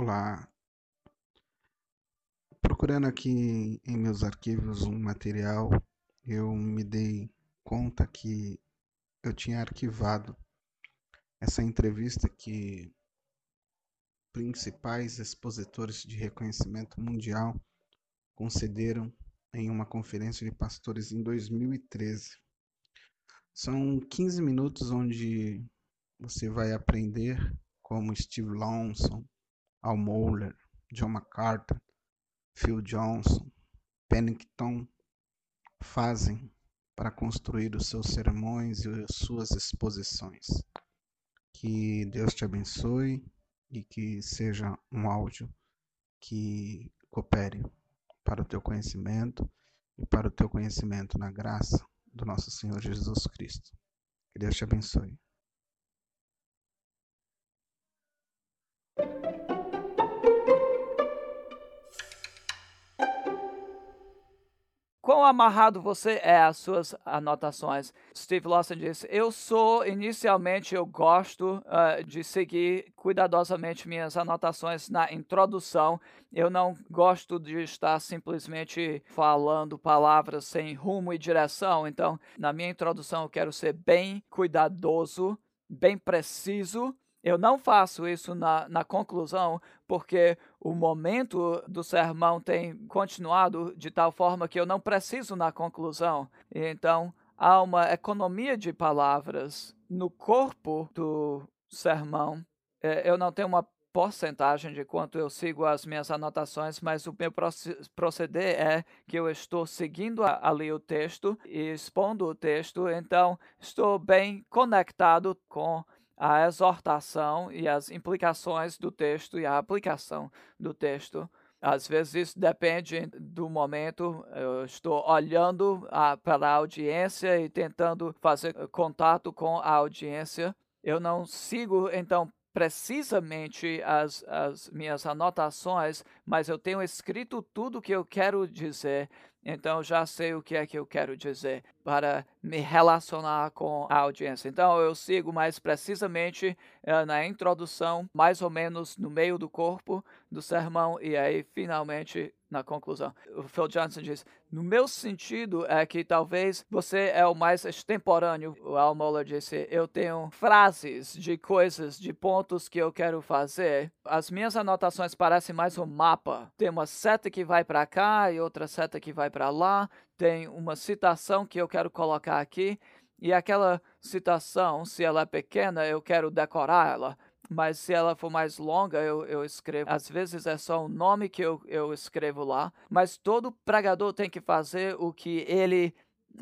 Olá. Procurando aqui em meus arquivos um material, eu me dei conta que eu tinha arquivado essa entrevista que principais expositores de reconhecimento mundial concederam em uma conferência de pastores em 2013. São 15 minutos onde você vai aprender como Steve Lawson, Al Mohler, John MacArthur, Phil Johnson, Pennington fazem para construir os seus sermões e as suas exposições. Que Deus te abençoe e que seja um áudio que coopere para o teu conhecimento e para o teu conhecimento na graça do nosso Senhor Jesus Cristo. Que Deus te abençoe. Quão amarrado você é às suas anotações. Steve Lawson disse: Eu sou, inicialmente, eu gosto uh, de seguir cuidadosamente minhas anotações na introdução. Eu não gosto de estar simplesmente falando palavras sem rumo e direção. Então, na minha introdução, eu quero ser bem cuidadoso, bem preciso eu não faço isso na, na conclusão, porque o momento do sermão tem continuado de tal forma que eu não preciso na conclusão. Então, há uma economia de palavras no corpo do sermão. É, eu não tenho uma porcentagem de quanto eu sigo as minhas anotações, mas o meu proceder é que eu estou seguindo ali o texto e expondo o texto, então estou bem conectado com a exortação e as implicações do texto e a aplicação do texto. Às vezes isso depende do momento. Eu estou olhando a, para a audiência e tentando fazer contato com a audiência. Eu não sigo, então, precisamente as, as minhas anotações, mas eu tenho escrito tudo o que eu quero dizer então já sei o que é que eu quero dizer para me relacionar com a audiência. Então eu sigo mais precisamente uh, na introdução, mais ou menos no meio do corpo do sermão e aí finalmente na conclusão. O Phil Johnson diz: no meu sentido é que talvez você é o mais extemporâneo. O Al Mohler disse: eu tenho frases de coisas, de pontos que eu quero fazer. As minhas anotações parecem mais um mapa. Tem uma seta que vai para cá e outra seta que vai para lá. Tem uma citação que eu quero colocar aqui. E aquela citação, se ela é pequena, eu quero decorar ela mas se ela for mais longa, eu, eu escrevo. Às vezes é só um nome que eu, eu escrevo lá, mas todo pregador tem que fazer o que ele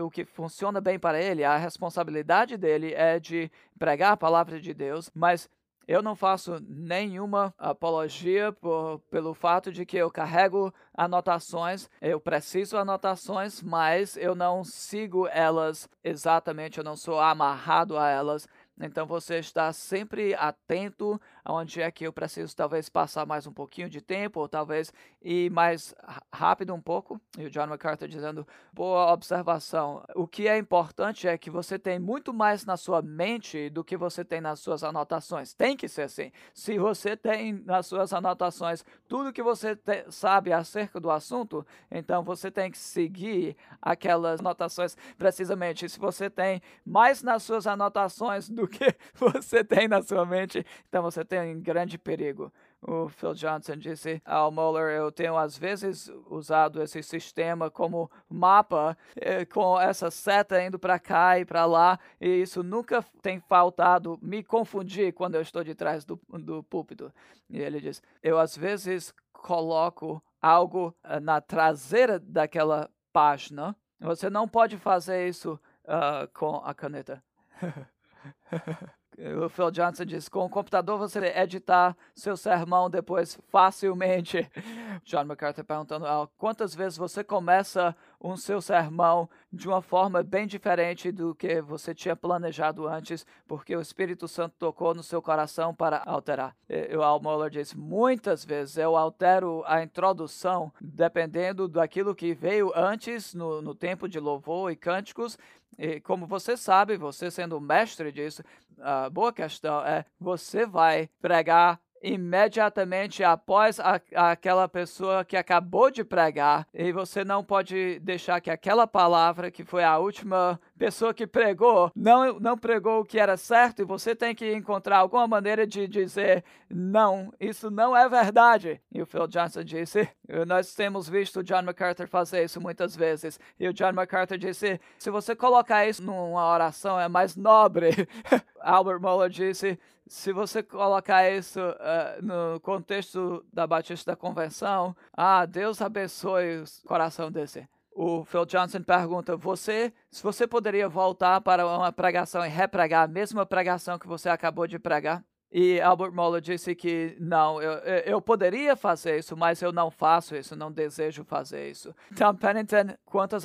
o que funciona bem para ele, a responsabilidade dele é de pregar a palavra de Deus, mas eu não faço nenhuma apologia por, pelo fato de que eu carrego anotações, eu preciso anotações, mas eu não sigo elas exatamente, eu não sou amarrado a elas. Então você está sempre atento aonde é que eu preciso talvez passar mais um pouquinho de tempo, ou talvez ir mais rápido um pouco. E o John MacArthur dizendo, boa observação. O que é importante é que você tem muito mais na sua mente do que você tem nas suas anotações. Tem que ser assim. Se você tem nas suas anotações tudo que você te, sabe acerca do assunto, então você tem que seguir aquelas anotações precisamente. Se você tem mais nas suas anotações do que você tem na sua mente, então você tem um grande perigo. O Phil Johnson disse ao Mueller, eu tenho às vezes usado esse sistema como mapa, eh, com essa seta indo para cá e para lá, e isso nunca tem faltado me confundir quando eu estou de trás do, do púlpito. E ele diz, eu às vezes coloco algo uh, na traseira daquela página. Você não pode fazer isso uh, com a caneta. O Phil Johnson diz: com o computador você editar seu sermão depois facilmente. John MacArthur perguntando: ah, quantas vezes você começa um seu sermão de uma forma bem diferente do que você tinha planejado antes, porque o Espírito Santo tocou no seu coração para alterar. E, o Al Mohler diz: muitas vezes eu altero a introdução dependendo daquilo que veio antes no, no tempo de louvor e cânticos e como você sabe, você sendo mestre disso, a boa questão. É: você vai pregar imediatamente após a, aquela pessoa que acabou de pregar, e você não pode deixar que aquela palavra, que foi a última pessoa que pregou, não, não pregou o que era certo, e você tem que encontrar alguma maneira de dizer: não, isso não é verdade. E o Phil Johnson disse: nós temos visto o John MacArthur fazer isso muitas vezes. E o John MacArthur disse: se você colocar isso numa oração, é mais nobre. Albert Moeller disse: se você colocar isso uh, no contexto da Batista da Convenção, ah, Deus abençoe o coração desse. O Phil Johnson pergunta: você, se você poderia voltar para uma pregação e repregar a mesma pregação que você acabou de pregar? E Albert Moeller disse que não, eu, eu poderia fazer isso, mas eu não faço isso, não desejo fazer isso. Tom Pennington, quantas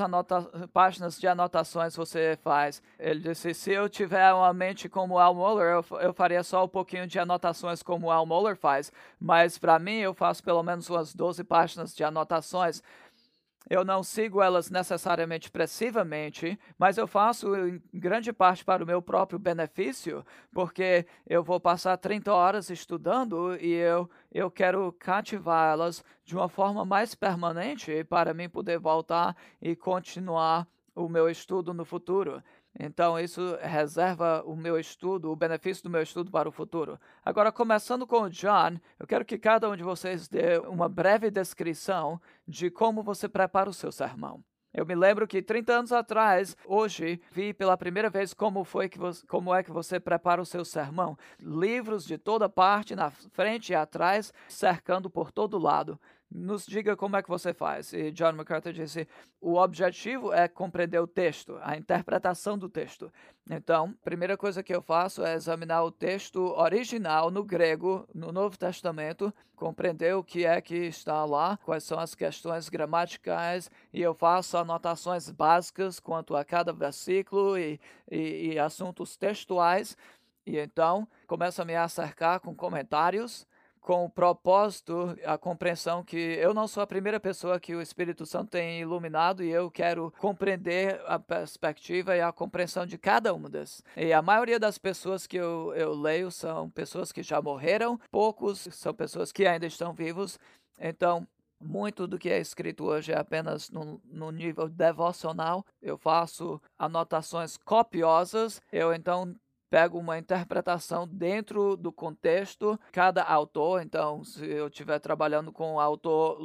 páginas de anotações você faz? Ele disse: se eu tiver uma mente como Al Moeller, eu, eu faria só um pouquinho de anotações como Al Moeller faz, mas para mim eu faço pelo menos umas 12 páginas de anotações. Eu não sigo elas necessariamente expressivamente, mas eu faço em grande parte para o meu próprio benefício, porque eu vou passar 30 horas estudando e eu, eu quero cativá-las de uma forma mais permanente para mim poder voltar e continuar o meu estudo no futuro. Então, isso reserva o meu estudo, o benefício do meu estudo para o futuro. Agora, começando com o John, eu quero que cada um de vocês dê uma breve descrição de como você prepara o seu sermão. Eu me lembro que 30 anos atrás, hoje, vi pela primeira vez como foi que você, como é que você prepara o seu sermão. Livros de toda parte, na frente e atrás, cercando por todo lado nos diga como é que você faz. E John MacArthur disse: o objetivo é compreender o texto, a interpretação do texto. Então, primeira coisa que eu faço é examinar o texto original no grego, no Novo Testamento, compreender o que é que está lá, quais são as questões gramaticais, e eu faço anotações básicas quanto a cada versículo e, e, e assuntos textuais. E então, começo a me acercar com comentários com o propósito, a compreensão que eu não sou a primeira pessoa que o Espírito Santo tem iluminado e eu quero compreender a perspectiva e a compreensão de cada uma das. E a maioria das pessoas que eu, eu leio são pessoas que já morreram, poucos são pessoas que ainda estão vivos. Então, muito do que é escrito hoje é apenas no, no, nível devocional. Eu faço anotações copiosas. Eu então pego uma interpretação dentro do contexto, cada autor, então se eu estiver trabalhando com um autor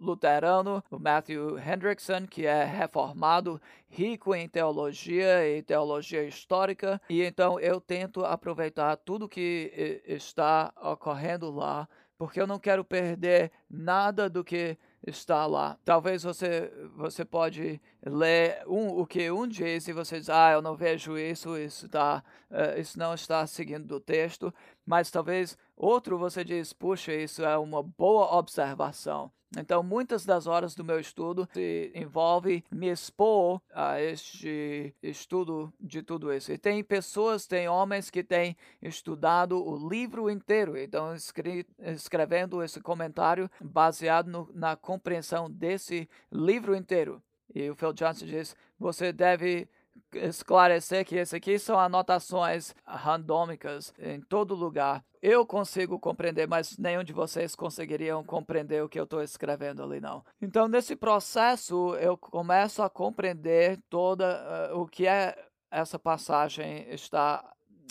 luterano, o Matthew Hendrickson, que é reformado, rico em teologia e teologia histórica, e então eu tento aproveitar tudo que está ocorrendo lá, porque eu não quero perder nada do que está lá. Talvez você você pode ler um, o que um diz e você diz, ah, eu não vejo isso, isso, tá, uh, isso não está seguindo o texto. Mas talvez outro você diz, puxa, isso é uma boa observação. Então, muitas das horas do meu estudo se envolve me expor a este estudo de tudo isso. E tem pessoas, tem homens que têm estudado o livro inteiro, então escre escrevendo esse comentário baseado no, na compreensão desse livro inteiro. E o Phil Johnson diz: você deve esclarecer que esse aqui são anotações randômicas em todo lugar. Eu consigo compreender, mas nenhum de vocês conseguiriam compreender o que eu estou escrevendo ali, não. Então, nesse processo, eu começo a compreender toda uh, o que é essa passagem está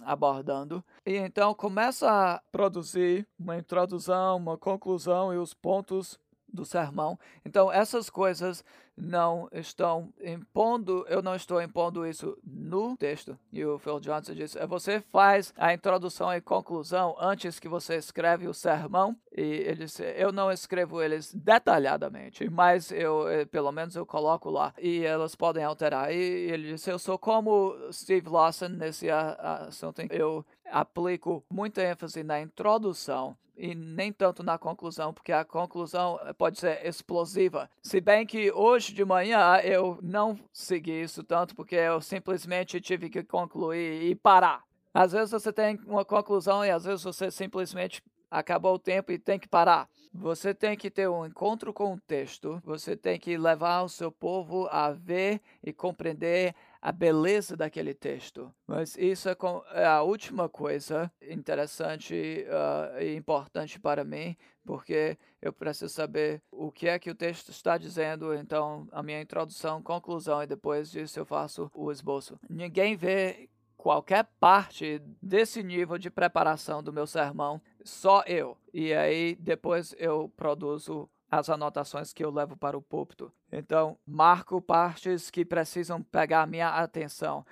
abordando. E então começa a produzir uma introdução, uma conclusão e os pontos do sermão. Então, essas coisas não estão impondo, eu não estou impondo isso no texto. E o Phil Johnson disse: é você faz a introdução e conclusão antes que você escreve o sermão. E ele disse: eu não escrevo eles detalhadamente, mas eu, eh, pelo menos, eu coloco lá e elas podem alterar. E ele disse: eu sou como Steve Lawson nesse assunto. Eu aplico muita ênfase na introdução e nem tanto na conclusão, porque a conclusão eh, pode ser explosiva. Se bem que hoje de manhã eu não segui isso tanto, porque eu simplesmente tive que concluir e parar. Às vezes você tem uma conclusão e às vezes você simplesmente acabou o tempo e tem que parar. Você tem que ter um encontro com o texto, você tem que levar o seu povo a ver e compreender a beleza daquele texto. Mas isso é, é a última coisa interessante uh, e importante para mim, porque eu preciso saber o que é que o texto está dizendo, então a minha introdução, conclusão e depois disso eu faço o esboço. Ninguém vê qualquer parte desse nível de preparação do meu sermão só eu. E aí depois eu produzo as anotações que eu levo para o púlpito. Então, marco partes que precisam pegar minha atenção.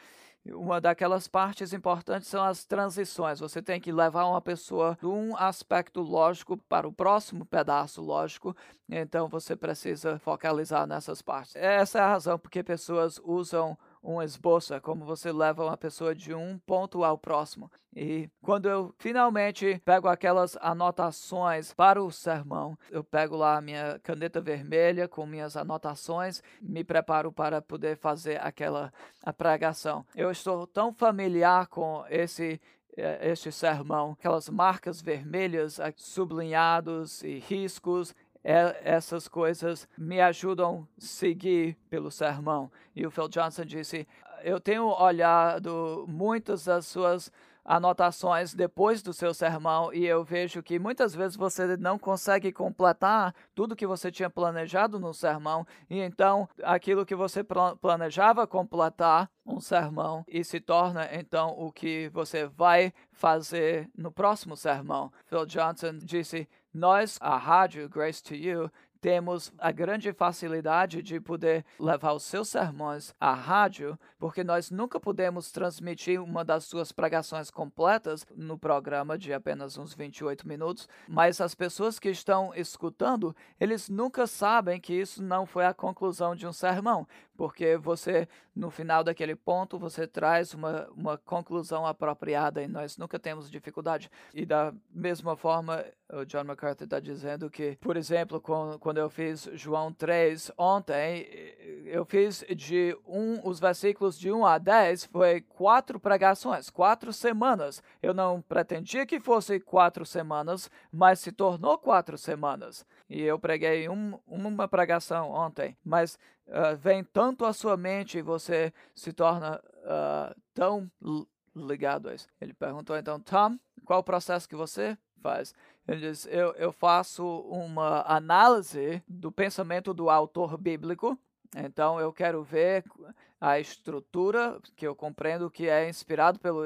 Uma daquelas partes importantes são as transições. Você tem que levar uma pessoa de um aspecto lógico para o próximo pedaço lógico. Então você precisa focalizar nessas partes. Essa é a razão porque pessoas usam um esboço, é como você leva uma pessoa de um ponto ao próximo. E quando eu finalmente pego aquelas anotações para o sermão, eu pego lá a minha caneta vermelha com minhas anotações, me preparo para poder fazer aquela pregação. Eu estou tão familiar com esse eh, este sermão, aquelas marcas vermelhas sublinhados e riscos, é, essas coisas me ajudam a seguir pelo sermão. E o Phil Johnson disse: Eu tenho olhado muitas das suas anotações depois do seu sermão e eu vejo que muitas vezes você não consegue completar tudo que você tinha planejado no sermão e então aquilo que você planejava completar um sermão e se torna então o que você vai fazer no próximo sermão. Phil Johnson disse nós, a rádio Grace to You, temos a grande facilidade de poder levar os seus sermões à rádio, porque nós nunca podemos transmitir uma das suas pregações completas no programa de apenas uns 28 minutos, mas as pessoas que estão escutando, eles nunca sabem que isso não foi a conclusão de um sermão, porque você, no final daquele ponto, você traz uma, uma conclusão apropriada e nós nunca temos dificuldade. E da mesma forma, o John MacArthur está dizendo que, por exemplo, quando eu fiz João 3 ontem, eu fiz de um, os versículos de 1 a 10, foi quatro pregações, quatro semanas. Eu não pretendia que fosse quatro semanas, mas se tornou quatro semanas. E eu preguei um, uma pregação ontem, mas uh, vem tanto à sua mente e você se torna uh, tão ligado a isso. Ele perguntou então, Tom, qual o processo que você faz? Ele diz, eu, eu faço uma análise do pensamento do autor bíblico, então eu quero ver a estrutura que eu compreendo que é inspirado pelo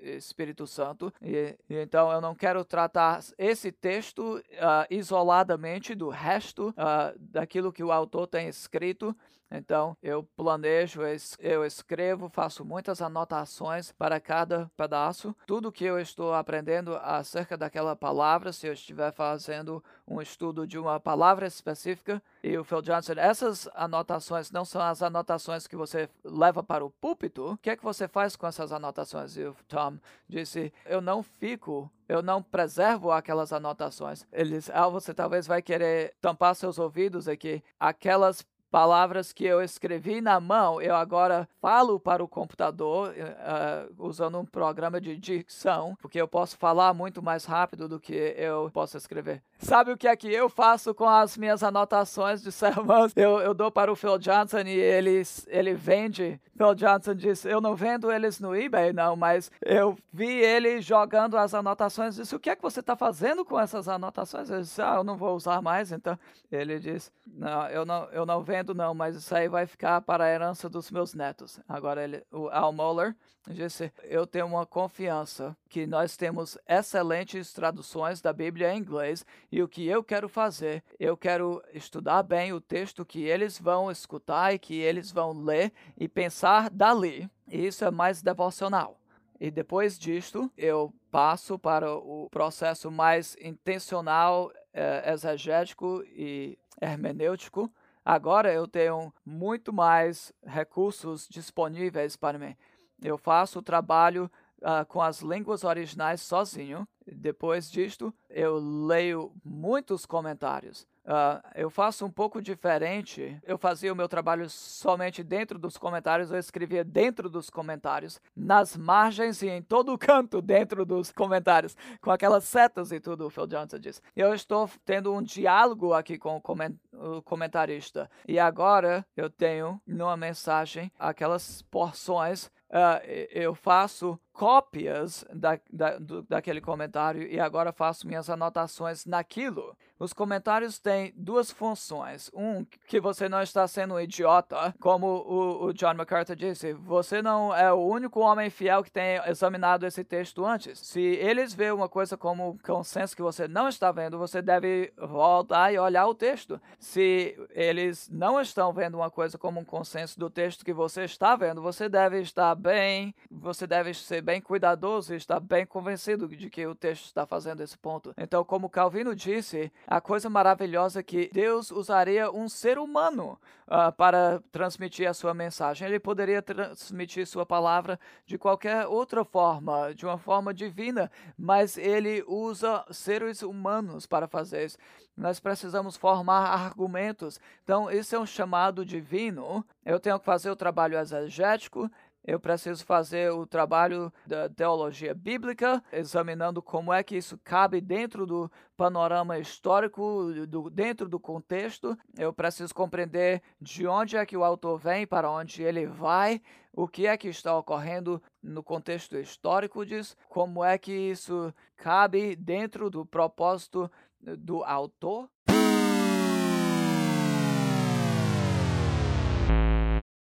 Espírito Santo. E, e então eu não quero tratar esse texto uh, isoladamente do resto uh, daquilo que o autor tem escrito. Então, eu planejo, eu escrevo, faço muitas anotações para cada pedaço. Tudo que eu estou aprendendo acerca daquela palavra, se eu estiver fazendo um estudo de uma palavra específica, e o Phil Johnson, essas anotações não são as anotações que você leva para o púlpito, o que é que você faz com essas anotações? E o Tom disse: Eu não fico eu não preservo aquelas anotações. Eles, ah, você talvez vai querer tampar seus ouvidos aqui. Aquelas palavras que eu escrevi na mão, eu agora falo para o computador uh, usando um programa de dicção, porque eu posso falar muito mais rápido do que eu posso escrever. Sabe o que é que eu faço com as minhas anotações de sermões? Eu, eu dou para o Phil Johnson e ele, ele vende. Phil Johnson diz: Eu não vendo eles no eBay, não, mas eu vi ele jogando as anotações. Disse: O que é que você está fazendo com essas anotações? Eu disse: Ah, eu não vou usar mais. Então ele diz: Não, eu não, eu não vendo não, mas isso aí vai ficar para a herança dos meus netos. Agora, ele, o Al Moller disse: Eu tenho uma confiança que nós temos excelentes traduções da Bíblia em inglês e o que eu quero fazer, eu quero estudar bem o texto que eles vão escutar e que eles vão ler e pensar dali. E isso é mais devocional. E depois disto, eu passo para o processo mais intencional, eh, exegético e hermenêutico, Agora eu tenho muito mais recursos disponíveis para mim. Eu faço o trabalho uh, com as línguas originais sozinho. Depois disto, eu leio muitos comentários. Uh, eu faço um pouco diferente. Eu fazia o meu trabalho somente dentro dos comentários, eu escrevia dentro dos comentários, nas margens e em todo o canto dentro dos comentários, com aquelas setas e tudo, o Phil Johnson disse. Eu estou tendo um diálogo aqui com o comentarista. E agora eu tenho numa mensagem aquelas porções uh, eu faço cópias da, da, do, daquele comentário e agora faço minhas anotações naquilo. Os comentários têm duas funções. Um, que você não está sendo um idiota, como o, o, John MacArthur disse. Você não é o único homem fiel que tem examinado esse texto antes. Se eles veem uma coisa como consenso que você não está vendo, você deve voltar e olhar o texto. Se eles não estão vendo uma coisa como um consenso do texto que você está vendo, você deve estar bem, você deve ser bem cuidadoso e estar bem convencido de que o texto está fazendo esse ponto. Então, como Calvino disse, a coisa maravilhosa é que Deus usaria um ser humano uh, para transmitir a sua mensagem. Ele poderia transmitir sua palavra de qualquer outra forma, de uma forma divina, mas ele usa seres humanos para fazer isso. Nós precisamos formar argumentos. Então, isso é um chamado divino. Eu tenho que fazer o trabalho exegético, eu preciso fazer o trabalho da teologia bíblica, examinando como é que isso cabe dentro do panorama histórico, do, dentro do contexto. Eu preciso compreender de onde é que o autor vem, para onde ele vai, o que é que está ocorrendo no contexto histórico disso, como é que isso cabe dentro do propósito do autor.